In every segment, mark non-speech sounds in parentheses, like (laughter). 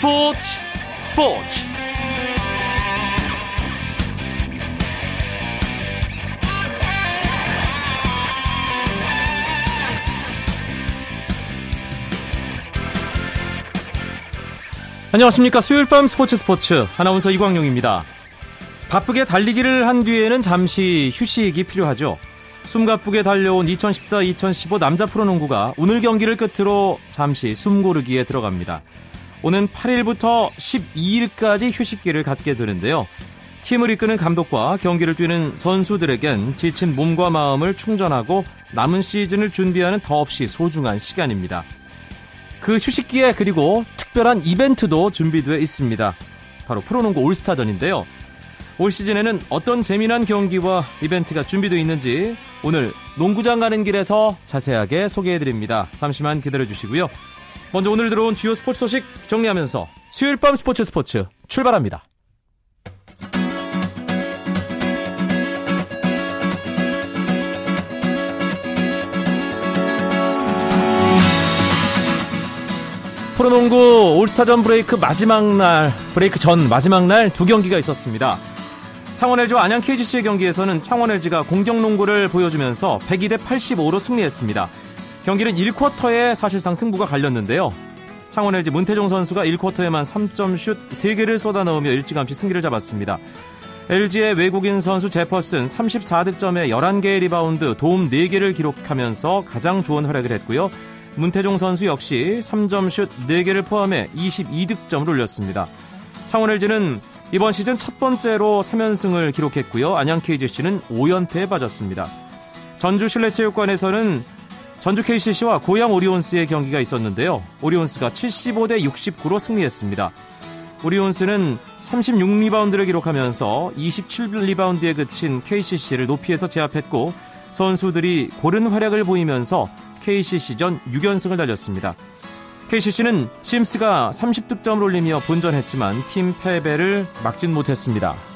스포츠 스포츠. 안녕하십니까. 수요일 밤 스포츠 스포츠. 아나운서 이광용입니다. 바쁘게 달리기를 한 뒤에는 잠시 휴식이 필요하죠. 숨가쁘게 달려온 2014-2015 남자 프로농구가 오늘 경기를 끝으로 잠시 숨고르기에 들어갑니다. 오는 8일부터 12일까지 휴식기를 갖게 되는데요. 팀을 이끄는 감독과 경기를 뛰는 선수들에겐 지친 몸과 마음을 충전하고 남은 시즌을 준비하는 더없이 소중한 시간입니다. 그 휴식기에 그리고 특별한 이벤트도 준비되어 있습니다. 바로 프로농구 올스타전인데요. 올 시즌에는 어떤 재미난 경기와 이벤트가 준비되어 있는지 오늘 농구장 가는 길에서 자세하게 소개해드립니다. 잠시만 기다려주시고요. 먼저 오늘 들어온 주요 스포츠 소식 정리하면서 수요일 밤 스포츠 스포츠 출발합니다. 프로농구 올스타전 브레이크 마지막 날, 브레이크 전 마지막 날 두 경기가 있었습니다. 창원 LG와 안양 KGC의 경기에서는 창원 LG가 공격 농구를 보여주면서 102대 85로 승리했습니다. 경기는 1쿼터에 사실상 승부가 갈렸는데요. 창원 LG 문태종 선수가 1쿼터에만 3점 슛 3개를 쏟아 넣으며 일찌감치 승기를 잡았습니다. LG의 외국인 선수 제퍼슨 34득점에 11개의 리바운드, 도움 4개를 기록하면서 가장 좋은 활약을 했고요. 문태종 선수 역시 3점 슛 4개를 포함해 22득점을 올렸습니다. 창원 LG는 이번 시즌 첫 번째로 3연승을 기록했고요. 안양 KGC는 5연패에 빠졌습니다. 전주 실내체육관에서는 전주 KCC와 고양 오리온스의 경기가 있었는데요. 오리온스가 75대 69로 승리했습니다. 오리온스는 36리바운드를 기록하면서 27리바운드에 그친 KCC를 높이에서 제압했고 선수들이 고른 활약을 보이면서 KCC전 6연승을 달렸습니다. KCC는 심스가 30득점을 올리며 분전했지만 팀 패배를 막진 못했습니다.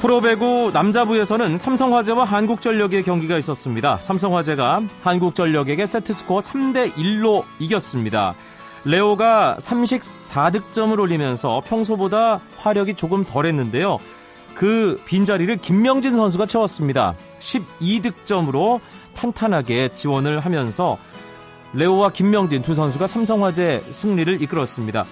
프로배구 남자부에서는 삼성화재와 한국전력의 경기가 있었습니다. 삼성화재가 한국전력에게 세트스코어 3대 1로 이겼습니다. 레오가 34득점을 올리면서 평소보다 화력이 조금 덜했는데요. 그 빈자리를 김명진 선수가 채웠습니다. 12득점으로 탄탄하게 지원을 하면서 레오와 김명진 두 선수가 삼성화재 승리를 이끌었습니다.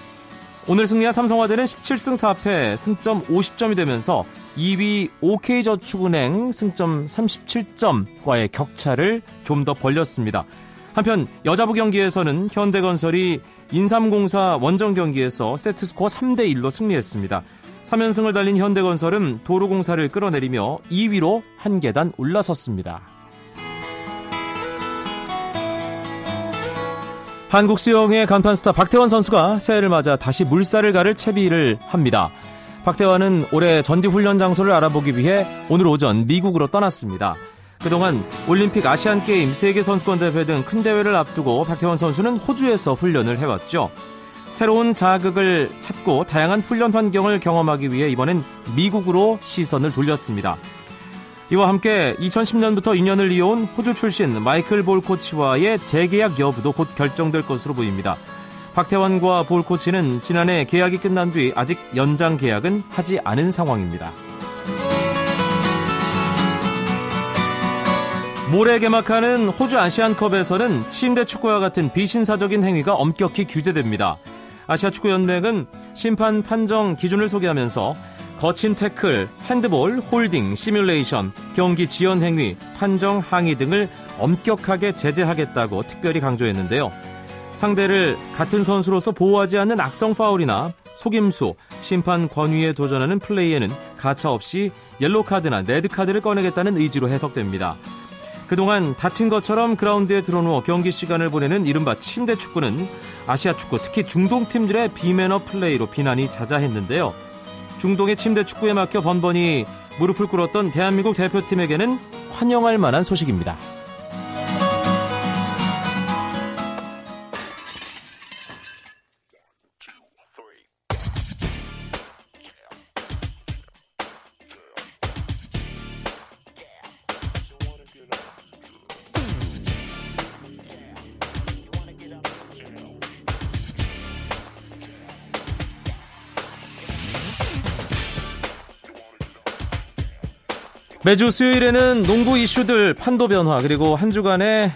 오늘 승리한 삼성화재는 17승 4패 승점 50점이 되면서 2위 OK저축은행 승점 37점과의 격차를 좀 더 벌렸습니다. 한편 여자부 경기에서는 현대건설이 인삼공사 원정 경기에서 세트스코어 3대 1로 승리했습니다. 3연승을 달린 현대건설은 도로공사를 끌어내리며 2위로 한 계단 올라섰습니다. 한국 수영의 간판 스타 박태환 선수가 새해를 맞아 다시 물살을 가를 채비를 합니다. 박태환은 올해 전지 훈련 장소를 알아보기 위해 오늘 오전 미국으로 떠났습니다. 그동안 올림픽 아시안 게임, 세계 선수권 대회 등 큰 대회를 앞두고 박태환 선수는 호주에서 훈련을 해왔죠. 새로운 자극을 찾고 다양한 훈련 환경을 경험하기 위해 이번엔 미국으로 시선을 돌렸습니다. 이와 함께 2010년부터 2년을 이어온 호주 출신 마이클 볼 코치와의 재계약 여부도 곧 결정될 것으로 보입니다. 박태환과 볼 코치는 지난해 계약이 끝난 뒤 아직 연장 계약은 하지 않은 상황입니다. 모레 개막하는 호주 아시안컵에서는 침대 축구와 같은 비신사적인 행위가 엄격히 규제됩니다. 아시아 축구연맹은 심판 판정 기준을 소개하면서 거친 태클, 핸드볼, 홀딩, 시뮬레이션, 경기 지연 행위, 판정 항의 등을 엄격하게 제재하겠다고 특별히 강조했는데요. 상대를 같은 선수로서 보호하지 않는 악성 파울이나 속임수, 심판 권위에 도전하는 플레이에는 가차 없이 옐로 카드나 레드 카드를 꺼내겠다는 의지로 해석됩니다. 그동안 다친 것처럼 그라운드에 드러누워 경기 시간을 보내는 이른바 침대 축구는 아시아 축구, 특히 중동 팀들의 비매너 플레이로 비난이 자자했는데요. 중동의 침대 축구에 막혀 번번이 무릎을 꿇었던 대한민국 대표팀에게는 환영할 만한 소식입니다. 매주 수요일에는 농구 이슈들 판도 변화 그리고 한 주간의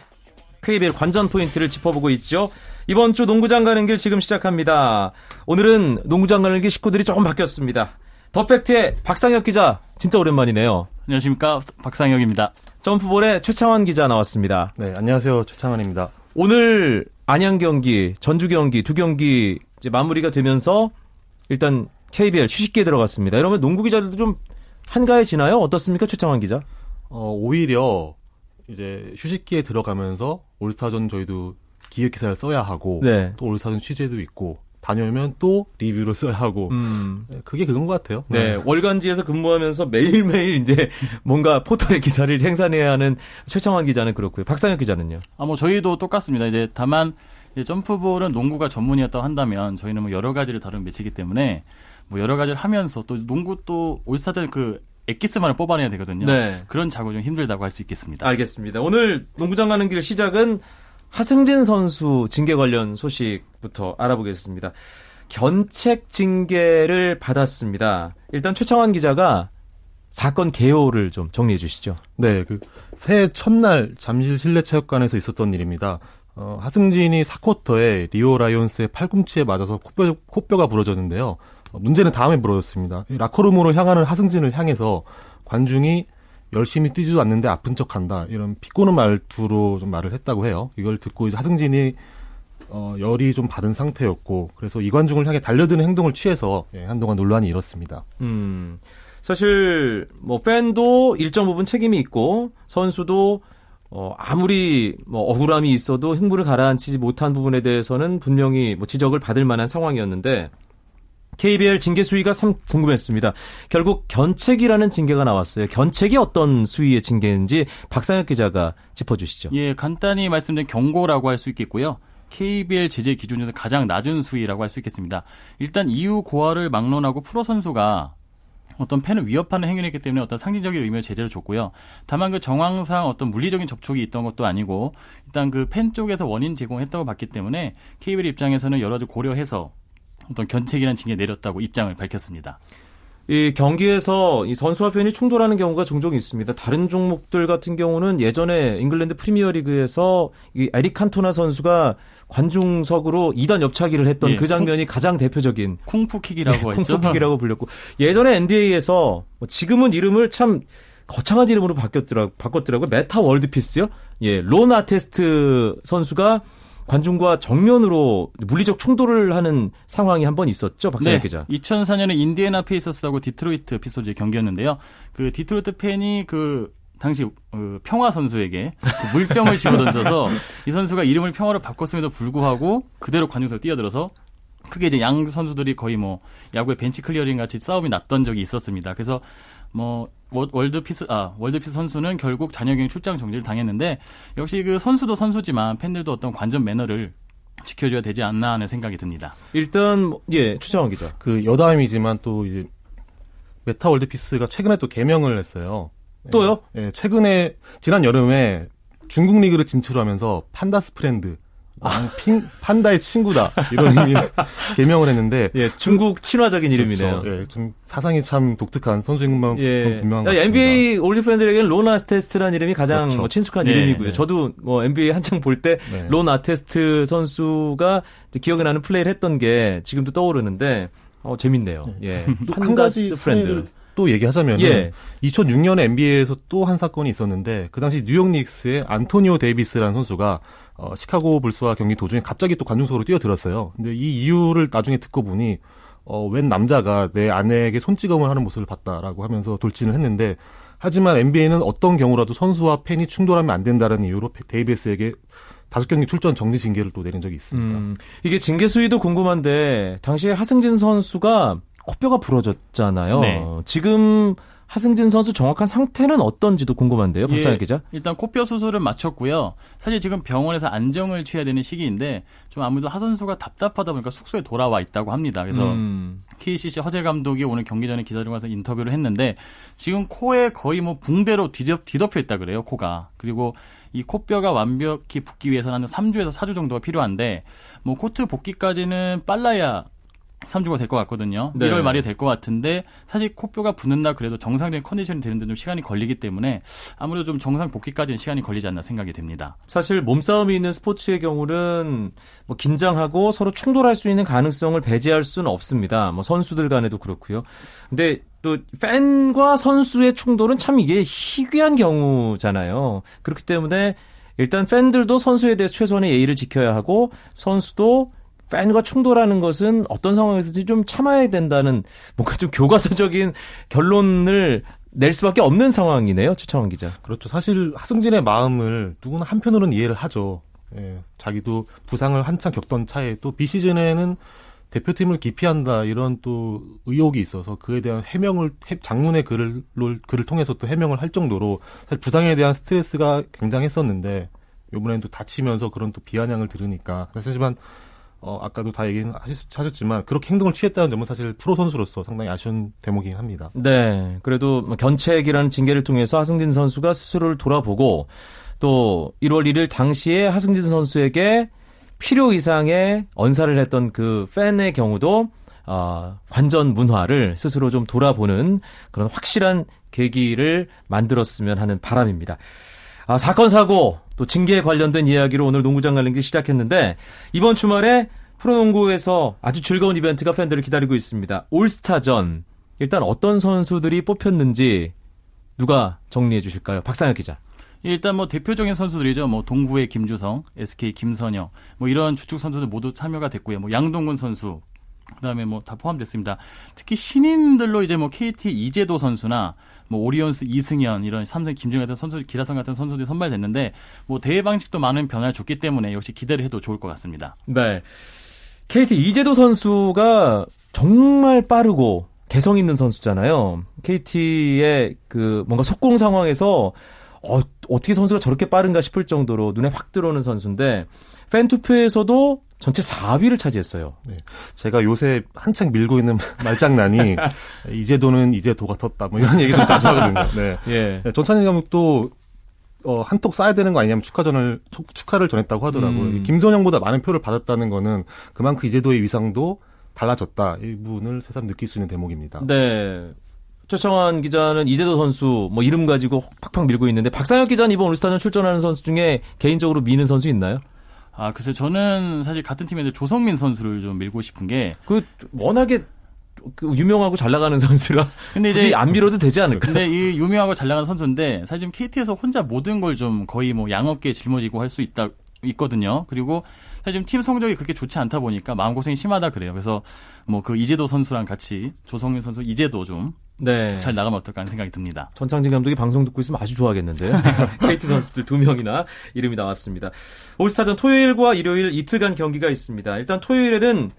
KBL 관전 포인트를 짚어보고 있죠. 이번 주 농구장 가는 길 지금 시작합니다. 오늘은 농구장 가는 길 식구들이 조금 바뀌었습니다. 더 팩트의 박상혁 기자 진짜 오랜만이네요. 안녕하십니까 박상혁입니다. 점프볼의 최창원 기자 나왔습니다. 네, 안녕하세요. 최창원입니다. 오늘 안양 경기, 전주 경기 두 경기 이제 마무리가 되면서 일단 KBL 휴식기에 들어갔습니다. 이러면 농구 기자들도 좀 한가해지나요? 어떻습니까, 최창원 기자? 어, 오히려 이제 휴식기에 들어가면서 올스타전 저희도 기획 기사를 써야 하고 네. 또 올스타전 취재도 있고 다녀오면 또 리뷰를 써야 하고 음. 네, 그게 그건 것 같아요. 네, 월간지에서 근무하면서 매일매일 이제 뭔가 포털의 기사를 (laughs) 생산해야 하는 최창환 기자는 그렇고요. 박상혁 기자는요? 아, 뭐 저희도 똑같습니다. 이제 다만 이제 점프볼은 농구가 전문이었다고 한다면 저희는 뭐 여러 가지를 다룬 매치이기 때문에 뭐 여러 가지를 하면서 또 농구 또 올스타전 그 엑기스만을 뽑아내야 되거든요. 네. 그런 작업이 좀 힘들다고 할 수 있겠습니다. 알겠습니다. 오늘 농구장 가는 길 시작은 하승진 선수 징계 관련 소식부터 알아보겠습니다. 견책 징계를 받았습니다. 일단 최창환 기자가 사건 개요를 좀 정리해 주시죠. 네, 그 새해 첫날 잠실 실내체육관에서 있었던 일입니다. 어, 하승진이 4쿼터에 리오 라이온스의 팔꿈치에 맞아서 코뼈, 코뼈가 부러졌는데요. 어, 문제는 다음에 부러졌습니다. 라커룸으로 향하는 하승진을 향해서 관중이 열심히 뛰지도 않는데 아픈 척한다 이런 비꼬는 말투로 좀 말을 했다고 해요. 이걸 듣고 이제 하승진이 어, 열이 좀 받은 상태였고 그래서 이관중을 향해 달려드는 행동을 취해서 예, 한동안 논란이 일었습니다. 음, 사실 뭐 팬도 일정 부분 책임이 있고 선수도 어, 아무리 뭐 억울함이 있어도 흥분을 가라앉히지 못한 부분에 대해서는 분명히 뭐 지적을 받을 만한 상황이었는데 KBL 징계 수위가 참 궁금했습니다. 결국 견책이라는 징계가 나왔어요. 견책이 어떤 수위의 징계인지 박상혁 기자가 짚어주시죠. 예, 간단히 말씀드린 경고라고 할 수 있겠고요. KBL 제재 기준에서 가장 낮은 수위라고 할 수 있겠습니다. 일단 이유 고하를 막론하고 프로 선수가 어떤 팬을 위협하는 행위를 했기 때문에 어떤 상징적인 의미의 제재를 줬고요. 다만 그 정황상 어떤 물리적인 접촉이 있던 것도 아니고 일단 그 팬 쪽에서 원인 제공했다고 봤기 때문에 KBL 입장에서는 여러 가지 고려해서 어떤 견책이라는 징계 내렸다고 입장을 밝혔습니다. 이 경기에서 이 선수와 팬이 충돌하는 경우가 종종 있습니다. 다른 종목들 같은 경우는 예전에 잉글랜드 프리미어리그에서 이 에릭 칸토나 선수가 관중석으로 2단 옆차기를 했던 예, 그 장면이 가장 대표적인 쿵푸킥이라고 했죠. 쿵푸킥이라고 불렸고 예전에 NBA에서 뭐 지금은 이름을 참 거창한 이름으로 바뀌었더라 바꿨더라고요. 메타 월드피스요. 예, 론 아테스트 선수가 관중과 정면으로 물리적 충돌을 하는 상황이 한 번 있었죠, 박사님 네, 기자. 2004년에 인디애나 페이서스하고 디트로이트 피스톤즈의 경기였는데요. 그 디트로이트 팬이 그 당시 어, 평화 선수에게 그 물병을 집어 던져서 이 선수가 이름을 평화로 바꿨음에도 불구하고 그대로 관중석에 뛰어들어서 크게 이제 양 선수들이 거의 뭐 야구의 벤치 클리어링 같이 싸움이 났던 적이 있었습니다. 그래서 뭐 월드피스 아 월드피스 선수는 결국 잔여경기 출장 정지를 당했는데 역시 그 선수도 선수지만 팬들도 어떤 관전 매너를 지켜줘야 되지 않나 하는 생각이 듭니다. 일단 뭐, 예 추정원 기자. 그 여담이지만 또 이제 메타 월드피스가 최근에 또 개명을 했어요. 또요? 예, 최근에 지난 여름에 중국 리그를 진출하면서 Panda's Friend 아, 핑, 판다의 친구다 이런 의미 (laughs) 개명을 했는데 예, 중국 친화적인 이름이네요. 그렇죠. 예, 좀 사상이 참 독특한 선수인 것만 예. 분명한 것. NBA 올드 팬들에게는 론 아테스트라는 이름이 가장 그렇죠. 뭐 친숙한 네, 이름이고요. 네. 저도 뭐 NBA 한창 볼때 네. 론 아테스트 선수가 기억에 나는 플레이를 했던 게 지금도 떠오르는데 어 재밌네요. 예. 또한 가지 friend. 또 얘기하자면 예. 2006년에 NBA에서 또 한 사건이 있었는데 그 당시 뉴욕 닉스의 안토니오 데이비스라는 선수가 어, 시카고 불스와 경기 도중에 갑자기 또 관중석으로 뛰어들었어요. 근데 이 이유를 나중에 듣고 보니 어, 웬 남자가 내 아내에게 손찌검을 하는 모습을 봤다라고 하면서 돌진을 했는데 하지만 NBA는 어떤 경우라도 선수와 팬이 충돌하면 안 된다는 이유로 데이비스에게 다섯 경기 출전 정지 징계를 또 내린 적이 있습니다. 음, 이게 징계 수위도 궁금한데 당시에 하승진 선수가 코뼈가 부러졌잖아요. 네. 지금 하승진 선수 정확한 상태는 어떤지도 궁금한데요, 박상혁 예, 기자. 일단 코뼈 수술은 마쳤고요. 사실 지금 병원에서 안정을 취해야 되는 시기인데 좀 아무래도 하 선수가 답답하다 보니까 숙소에 돌아와 있다고 합니다. 그래서 음, KCC 허재 감독이 오늘 경기 전에 기자들 과 서 인터뷰를 했는데 지금 코에 거의 뭐 붕대로 뒤덮, 뒤덮여 있다 그래요, 코가. 그리고 이 코뼈가 완벽히 붙기 위해서는 한 3주에서 4주 정도가 필요한데 뭐 코트 복귀까지는 빨라야 3주가 될 것 같거든요. 네. 1월 말이 될 것 같은데 사실 코뼈가 붙는다 그래도 정상적인 컨디션이 되는데 좀 시간이 걸리기 때문에 아무래도 좀 정상 복귀까지는 시간이 걸리지 않나 생각이 됩니다. 사실 몸싸움이 있는 스포츠의 경우는 뭐 긴장하고 서로 충돌할 수 있는 가능성을 배제할 수는 없습니다. 뭐 선수들 간에도 그렇고요. 근데 또 팬과 선수의 충돌은 참 이게 희귀한 경우잖아요. 그렇기 때문에 일단 팬들도 선수에 대해서 최소한의 예의를 지켜야 하고 선수도 팬과 충돌하는 것은 어떤 상황에서든지 좀 참아야 된다는 뭔가 좀 교과서적인 결론을 낼 수밖에 없는 상황이네요. 최창원 기자. 그렇죠. 사실 하승진의 마음을 누구나 한편으로는 이해를 하죠. 예, 자기도 부상을 한창 겪던 차에 또 비시즌에는 대표팀을 기피한다 이런 또 의혹이 있어서 그에 대한 해명을 해- 장문의 글을 글을 통해서 또 해명을 할 정도로 사실 부상에 대한 스트레스가 굉장했었는데 이번에는 또 다치면서 그런 또 비아냥을 들으니까 하지만 어 아까도 다 얘기하셨지만 그렇게 행동을 취했다는 점은 사실 프로 선수로서 상당히 아쉬운 대목이긴 합니다. 네. 그래도 뭐 견책이라는 징계를 통해서 하승진 선수가 스스로를 돌아보고 또 1월 1일 당시에 하승진 선수에게 필요 이상의 언사를 했던 그 팬의 경우도 어, 관전 문화를 스스로 좀 돌아보는 그런 확실한 계기를 만들었으면 하는 바람입니다. 아, 사건 사고 또 징계에 관련된 이야기로 오늘 농구장 갈림기 시작했는데 이번 주말에 프로농구에서 아주 즐거운 이벤트가 팬들을 기다리고 있습니다. 올스타전 일단 어떤 선수들이 뽑혔는지 누가 정리해 주실까요? 박상혁 기자. 일단 뭐 대표적인 선수들이죠. 뭐 동부의 김주성, SK 김선영, 뭐 이런 주축 선수들 모두 참여가 됐고요. 뭐 양동근 선수, 그다음에 뭐 다 포함됐습니다. 특히 신인들로 이제 뭐 KT 이재도 선수나 뭐 오리온스 이승현 이런 삼성 김준 같은 선수, 기라성 같은 선수들이 선발됐는데 뭐 대회 방식도 많은 변화를 줬기 때문에 역시 기대를 해도 좋을 것 같습니다. 네. KT 이재도 선수가 정말 빠르고 개성 있는 선수잖아요. KT의 그 뭔가 속공 상황에서 어, 어떻게 선수가 저렇게 빠른가 싶을 정도로 눈에 확 들어오는 선수인데 팬 투표에서도 전체 4위를 차지했어요. 제가 요새 한창 밀고 있는 (laughs) 말장난이 이제도는 이제도 같았다 뭐 이런 얘기 좀 자주 하거든요. 네. 예. 네, 전찬희 감독도 어, 한턱 쏴야 되는 거 아니냐면 축하전을 축- 축하를 전했다고 하더라고요. 음. 김선영보다 많은 표를 받았다는 거는 그만큼 이제도의 위상도 달라졌다. 이 부분을 새삼 느낄 수 있는 대목입니다. 네. 최창환 기자는 이재도 선수 뭐 이름 가지고 팍팍 밀고 있는데 박상혁 기자는 이번 올스타전 출전하는 선수 중에 개인적으로 미는 선수 있나요? 아, 글쎄 저는 사실 같은 팀인데 조성민 선수를 좀 밀고 싶은 게 그 워낙에 그 유명하고 잘 나가는 선수라 근데 굳이 이제 안 밀어도 되지 않을까? 근데 이 유명하고 잘 나가는 선수인데 사실 지금 KT에서 혼자 모든 걸 좀 거의 뭐 양어깨에 짊어지고 할 수 있다 있거든요. 그리고 사실 지금 팀 성적이 그렇게 좋지 않다 보니까 마음고생이 심하다 그래요. 그래서 뭐 그 이재도 선수랑 같이 조성민 선수 이재도 좀 잘 네. 나가면 어떨까 하는 생각이 듭니다. 전창진 감독이 방송 듣고 있으면 아주 좋아하겠는데요. (laughs) KT 선수들 두 명이나 이름이 나왔습니다. 올스타전 토요일과 일요일 이틀간 경기가 있습니다. 일단 토요일에는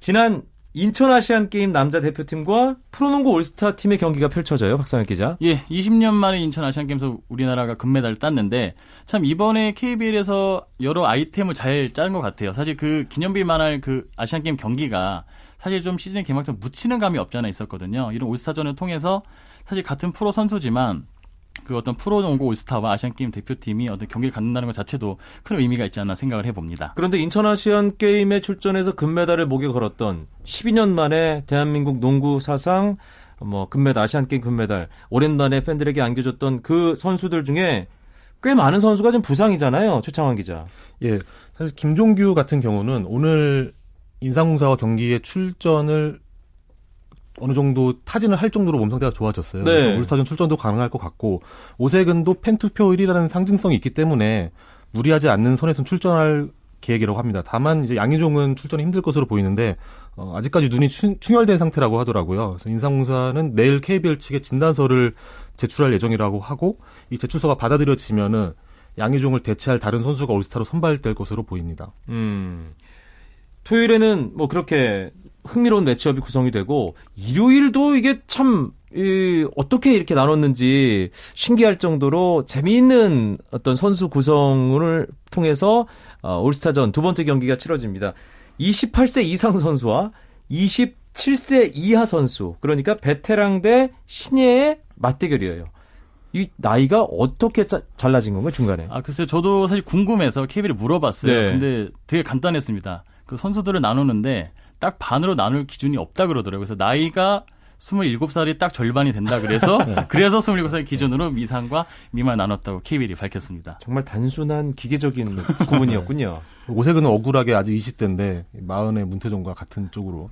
지난 인천 아시안 게임 남자 대표팀과 프로농구 올스타 팀의 경기가 펼쳐져요. 박상혁 기자. 예, 20년 만에 인천 아시안 게임에서 우리나라가 금메달을 땄는데 참 이번에 KBL에서 여러 아이템을 잘 짜는 것 같아요. 사실 그 기념비만 할 그 아시안 게임 경기가 사실 좀 시즌 개막전 묻히는 감이 없잖아 있었거든요. 이런 올스타전을 통해서 사실 같은 프로 선수지만 그 어떤 프로농구 올스타와 아시안게임 대표팀이 어떤 경기를 갖는다는 것 자체도 큰 의미가 있지 않나 생각을 해봅니다. 그런데 인천 아시안 게임에 출전해서 금메달을 목에 걸었던 12년 만에 대한민국 농구 사상 뭐 금메달 아시안 게임 금메달 오랜만에 팬들에게 안겨줬던 그 선수들 중에 꽤 많은 선수가 지금 부상이잖아요. 최창환 기자. 예. 사실 김종규 같은 경우는 오늘 인상공사와 경기에 출전을 어느 정도 타진을 할 정도로 몸 상태가 좋아졌어요. 네. 그래서 올스타전 출전도 가능할 것 같고 오세근도 팬 투표일이라는 상징성이 있기 때문에 무리하지 않는 선에서 출전할 계획이라고 합니다. 다만 이제 양희종은 출전이 힘들 것으로 보이는데 어, 아직까지 눈이 충, 충혈된 상태라고 하더라고요. 그래서 인상공사는 내일 KBL 측에 진단서를 제출할 예정이라고 하고 이 제출서가 받아들여지면은 양희종을 대체할 다른 선수가 올스타로 선발될 것으로 보입니다. 음. 토요일에는 뭐 그렇게 흥미로운 매치업이 구성이 되고 일요일도 이게 참 이, 어떻게 이렇게 나눴는지 신기할 정도로 재미있는 어떤 선수 구성을 통해서 어, 올스타전 두 번째 경기가 치러집니다. 28세 이상 선수와 27세 이하 선수 그러니까 베테랑 대 신예의 맞대결이에요. 이 나이가 어떻게 짜, 잘라진 건가요 중간에? 아, 글쎄요. 저도 사실 궁금해서 KB를 물어봤어요. 네. 근데 되게 간단했습니다. 그 선수들을 나누는데 딱 반으로 나눌 기준이 없다 그러더라고요. 그래서 나이가 27살이 딱 절반이 된다 그래서 (laughs) 그래서 27살 기준으로 미상과 미만 나눴다고 KBL이 밝혔습니다. 정말 단순한 기계적인 구분이었군요. (laughs) 오색은 억울하게 아직 20대인데 마흔의 문태종과 같은 쪽으로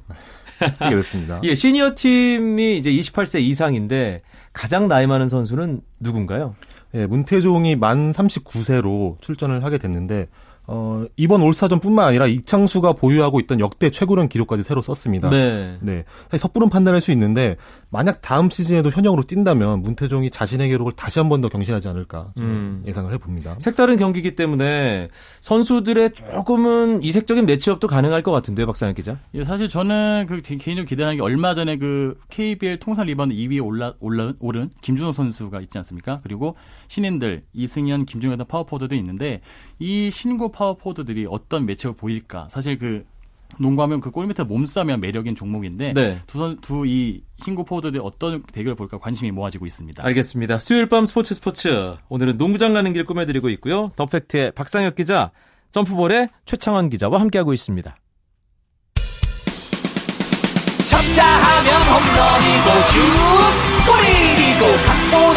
뛰게 됐습니다. (laughs) 예, 시니어 팀이 이제 28세 이상인데 가장 나이 많은 선수는 누군가요? 예, 문태종이 만 39세로 출전을 하게 됐는데 어, 이번 올스타전뿐만 아니라 이창수가 보유하고 있던 역대 최고령 기록까지 새로 썼습니다. 네. 네. 사실 섣부른 판단할 수 있는데 만약 다음 시즌에도 현역으로 뛴다면 문태종이 자신의 기록을 다시 한 번 더 경신하지 않을까 음. 예상을 해봅니다. 색다른 경기이기 때문에 선수들의 조금은 이색적인 매치업도 가능할 것 같은데요, 박상현 기자. 예, 사실 저는 그 개- 개인적으로 기대하는 게 얼마 전에 그 KBL 통산 리바운드 2위에 올라, 올라, 오른 김주성 선수가 있지 않습니까? 그리고 신인들, 이승현, 김준일 같은 파워포워드도 있는데 이 신구 파워포워드들이 어떤 matchup을 보일까? 사실 그 농구하면 그 골밑에 몸싸움이 매력인 종목인데 네. 두두 이 신구 포워드들이 어떤 대결을 볼까 관심이 모아지고 있습니다. 알겠습니다. 수요일 밤 스포츠 스포츠. 오늘은 농구장 가는 길 꾸며드리고 있고요. 더 팩트의 박상혁 기자, 점프볼의 최창원 기자와 함께하고 있습니다. 쳤다 하면 홈런이고 슛 골이고 각본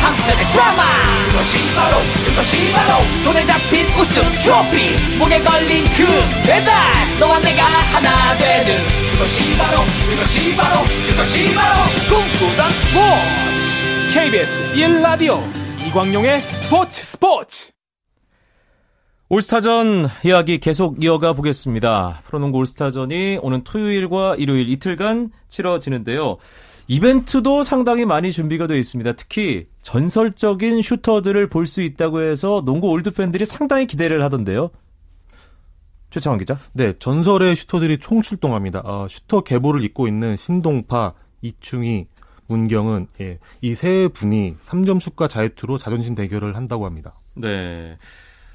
한편의 드라마. 그것이 바로 그것이 바로 손에 잡힌 우승 트로피. 목에 걸린 그 배달 너와 내가 하나 되는. 그것이 바로 그것이 바로 그것이 바로 꿈꾸던 스포츠. KBS 1라디오 이광용의 스포츠 스포츠. 올스타전 이야기 계속 이어가 보겠습니다. 프로농구 올스타전이 오는 토요일과 일요일 이틀간 치러지는데요. 이벤트도 상당히 많이 준비가 되어 있습니다. 특히 전설적인 슈터들을 볼 수 있다고 해서 농구 올드 팬들이 상당히 기대를 하던데요. 최창원 기자. 네, 전설의 슈터들이 총 출동합니다. 어, 슈터 계보를 잇고 있는 신동파, 이충희, 문경은 예, 이 세 분이 3점 슛과 자유투로 자존심 대결을 한다고 합니다. 네.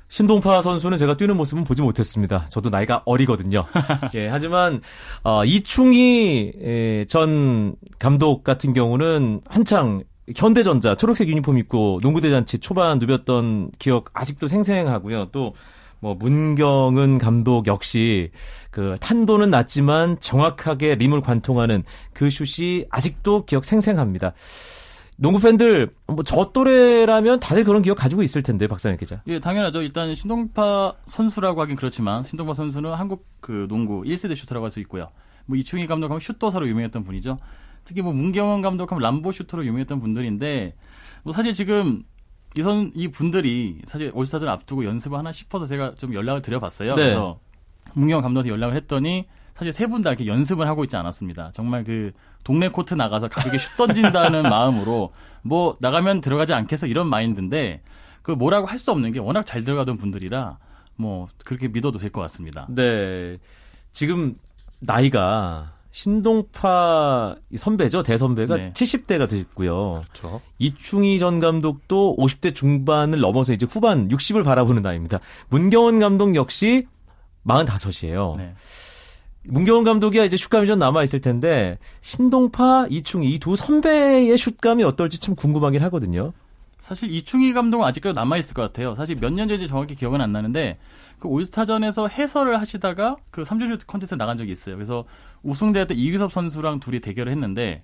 신동파 선수는 제가 뛰는 모습은 보지 못했습니다. 저도 나이가 어리거든요. (laughs) 예, 하지만 어, 이충희 예, 전 감독 같은 경우는 한창 현대전자 초록색 유니폼 입고 농구대잔치 초반 누볐던 기억 아직도 생생하고요. 또 뭐 문경은 감독 역시 그 탄도는 낮지만 정확하게 림을 관통하는 그 슛이 아직도 기억 생생합니다. 농구 팬들 뭐 저 또래라면 다들 그런 기억 가지고 있을 텐데 박상현 기자. 예, 당연하죠. 일단 신동파 선수라고 하긴 그렇지만 신동파 선수는 한국 그 농구 1세대 슈터라고 할 수 있고요. 뭐 이충희 감독하면 슈터사로 유명했던 분이죠. 특히 뭐 문경원 감독하면 람보 슈터로 유명했던 분들인데 뭐 사실 지금 이선 이 분들이 사실 올스타전 앞두고 연습을 하나 싶어서 제가 좀 연락을 드려봤어요. 네. 그래서 문경원 감독한테 연락을 했더니 사실 세 분 다 이렇게 연습을 하고 있지 않았습니다. 정말 그 동네 코트 나가서 가볍게 슛 던진다는 (laughs) 마음으로 뭐 나가면 들어가지 않겠어 이런 마인드인데 그 뭐라고 할 수 없는 게 워낙 잘 들어가던 분들이라 뭐 그렇게 믿어도 될 것 같습니다. 네. 지금 나이가 신동파 이 선배죠 대선배가 네. 70대가 됐고요. 그렇죠. 이충희 전 감독도 50대 중반을 넘어서 이제 후반 60을 바라보는 나이입니다. 문경원 감독 역시 45이에요. 네. 문경원 감독이 이제 슛감이 좀 남아 있을 텐데 신동파, 이충희 이 두 선배의 슛감이 어떨지 참 궁금하긴 하거든요. 사실 이충희 감독은 아직까지 남아 있을 것 같아요. 사실 몇 년 전인지 정확히 기억은 안 나는데 그 올스타전에서 해설을 하시다가 그 3점 슛 컨테스트 나간 적이 있어요. 그래서 우승대회 때 이규섭 선수랑 둘이 대결을 했는데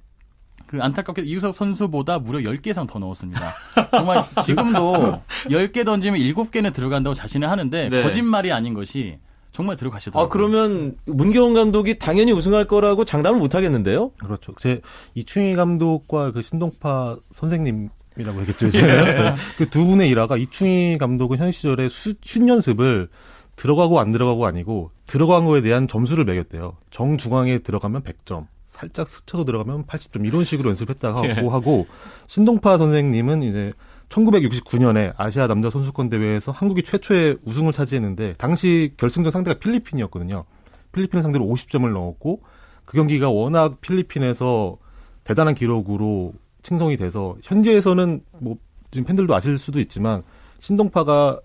그 안타깝게 이규섭 선수보다 무려 10개 이상 더 넣었습니다. (laughs) 정말 지금도 10개 던지면 7개는 들어간다고 자신을 하는데 네. 거짓말이 아닌 것이 정말 들어가시더라고요. 아 그러면 문경원 감독이 당연히 우승할 거라고 장담을 못 하겠는데요? 그렇죠. 제 이충희 감독과 그 신동파 선생님 이라고 했겠죠, 이제. (laughs) 네. 그두 분의 일화가 이충희 감독은 현 시절에 수, 슛 연습을 들어가고 안 들어가고 아니고 들어간 거에 대한 점수를 매겼대요. 정중앙에 들어가면 100점. 살짝 스쳐서 들어가면 80점 이런 식으로 연습했다고 (laughs) 예. 하고 신동파 선생님은 이제 1969년에 아시아 남자 선수권 대회에서 한국이 최초의 우승을 차지했는데 당시 결승전 상대가 필리핀이었거든요. 필리핀을 상대로 50점을 넣었고 그 경기가 워낙 필리핀에서 대단한 기록으로 칭송이 돼서 현지에서는 뭐 지금 팬들도 아실 수도 있지만 신동파가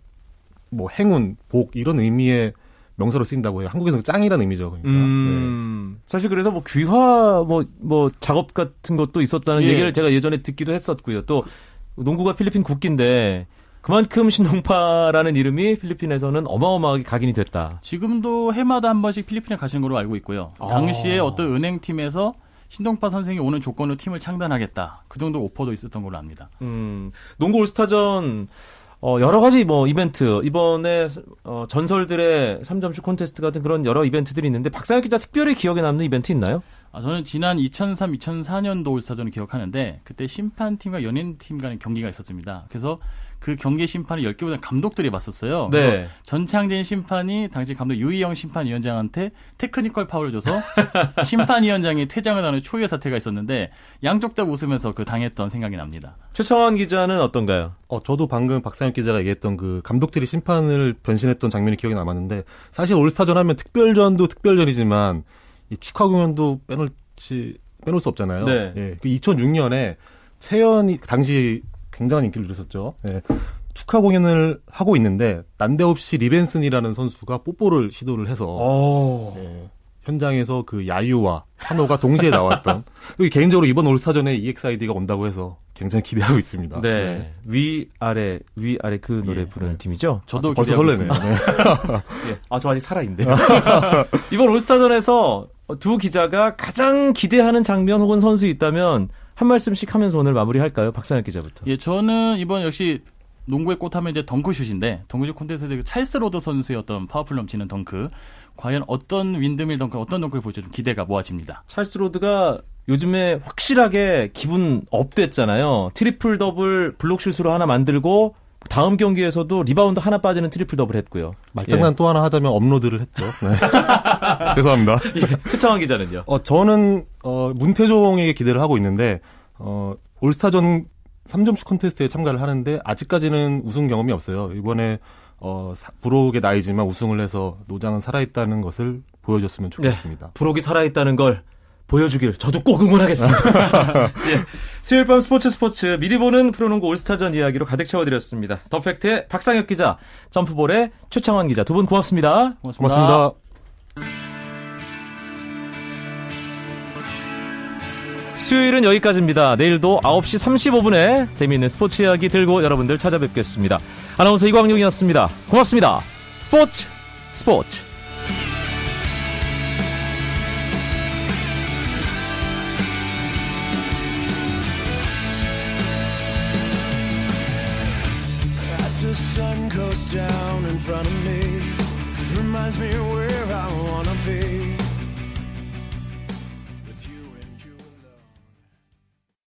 뭐 행운, 복 이런 의미의 명사로 쓰인다고 해요. 한국에서는 짱이라는 의미죠. 그러니까. 네. 음, 사실 그래서 뭐 귀화 뭐, 뭐 작업 같은 것도 있었다는 예. 얘기를 제가 예전에 듣기도 했었고요. 또 농구가 필리핀 국기인데 그만큼 신동파라는 이름이 필리핀에서는 어마어마하게 각인이 됐다. 지금도 해마다 한 번씩 필리핀에 가시는 걸로 알고 있고요. 아. 당시에 어떤 은행팀에서 신동파 선생이 오는 조건으로 팀을 창단하겠다. 그 정도 오퍼도 있었던 걸로 압니다. 음, 농구 올스타전 어, 여러 가지 뭐 이벤트 이번에 어, 전설들의 3점슛 콘테스트 같은 그런 여러 이벤트들이 있는데 박상혁 기자 특별히 기억에 남는 이벤트 있나요? 아, 저는 지난 2003, 2004년도 올스타전을 기억하는데 그때 심판팀과 연예인팀 간의 경기가 있었습니다. 그래서 그 경기 심판을 10개보다 감독들이 봤었어요. 네. 전창진 심판이 당시 감독 유희영 심판위원장한테 테크니컬 파울을 줘서 (laughs) 심판위원장이 퇴장을 하는 초유의 사태가 있었는데 양쪽 다 웃으면서 그 당했던 생각이 납니다. 최창원 기자는 어떤가요? 어, 저도 방금 박상혁 기자가 얘기했던 그 감독들이 심판을 변신했던 장면이 기억에 남았는데 사실 올스타전 하면 특별전도 특별전이지만 이 축하 공연도 빼놓지 빼놓을 수 없잖아요. 네. 예. 그 2006년에 채연이 당시 굉장한 인기를 누렸었죠. 예. 축하 공연을 하고 있는데 난데없이 리벤슨이라는 선수가 뽀뽀를 시도를 해서 오. 예, 현장에서 그 야유와 환호가 동시에 나왔던 (laughs) 개인적으로 이번 올스타전에 EXID가 온다고 해서 굉장히 기대하고 있습니다. 네. 위 아래 위 아래 그 노래 예. 부르는 팀이죠. 저도 벌써 기대하고 설레네요. 네. (laughs) 예. 아, 저 아직 살아있네요. (laughs) 이번 올스타전에서 두 기자가 가장 기대하는 장면 혹은 선수 있다면 한 말씀씩 하면서 오늘 마무리할까요? 박상혁 기자부터. 예, 저는 이번 역시 농구의 꽃하면 이제 덩크슛인데 덩크슛 콘테스트에서 그 찰스 로드 선수의 어떤 파워풀 넘치는 덩크 과연 어떤 windmill 덩크 어떤 덩크를 보일지 좀 기대가 모아집니다. 찰스 로드가 요즘에 확실하게 기분 up됐잖아요. 트리플 더블 블록슛으로 하나 만들고 다음 경기에서도 리바운드 하나 빠지는 트리플 더블 했고요. 말장난 또 하나 하자면 업로드를 했죠. 네. (laughs) 죄송합니다. 예. 최창원 기자는요. 어, 저는 어, 문태종에게 기대를 하고 있는데 어, 올스타전 3점슛 콘테스트에 참가를 하는데 아직까지는 우승 경험이 없어요. 이번에 어, 사- 부록의 나이지만 우승을 해서 노장은 살아있다는 것을 보여줬으면 좋겠습니다. 부록이 살아있다는 걸 보여주길 저도 꼭 응원하겠습니다. (laughs) 예. 수요일 밤 스포츠 스포츠 미리 보는 프로농구 올스타전 이야기로 가득 채워드렸습니다. 더팩트의 박상혁 기자, 점프볼의 최창원 기자 두 분 고맙습니다. 고맙습니다. 수요일은 여기까지입니다. 내일도 9시 35분에 재미있는 스포츠 이야기 들고 여러분들 찾아뵙겠습니다. 아나운서 이광용이었습니다. 고맙습니다. 스포츠 스포츠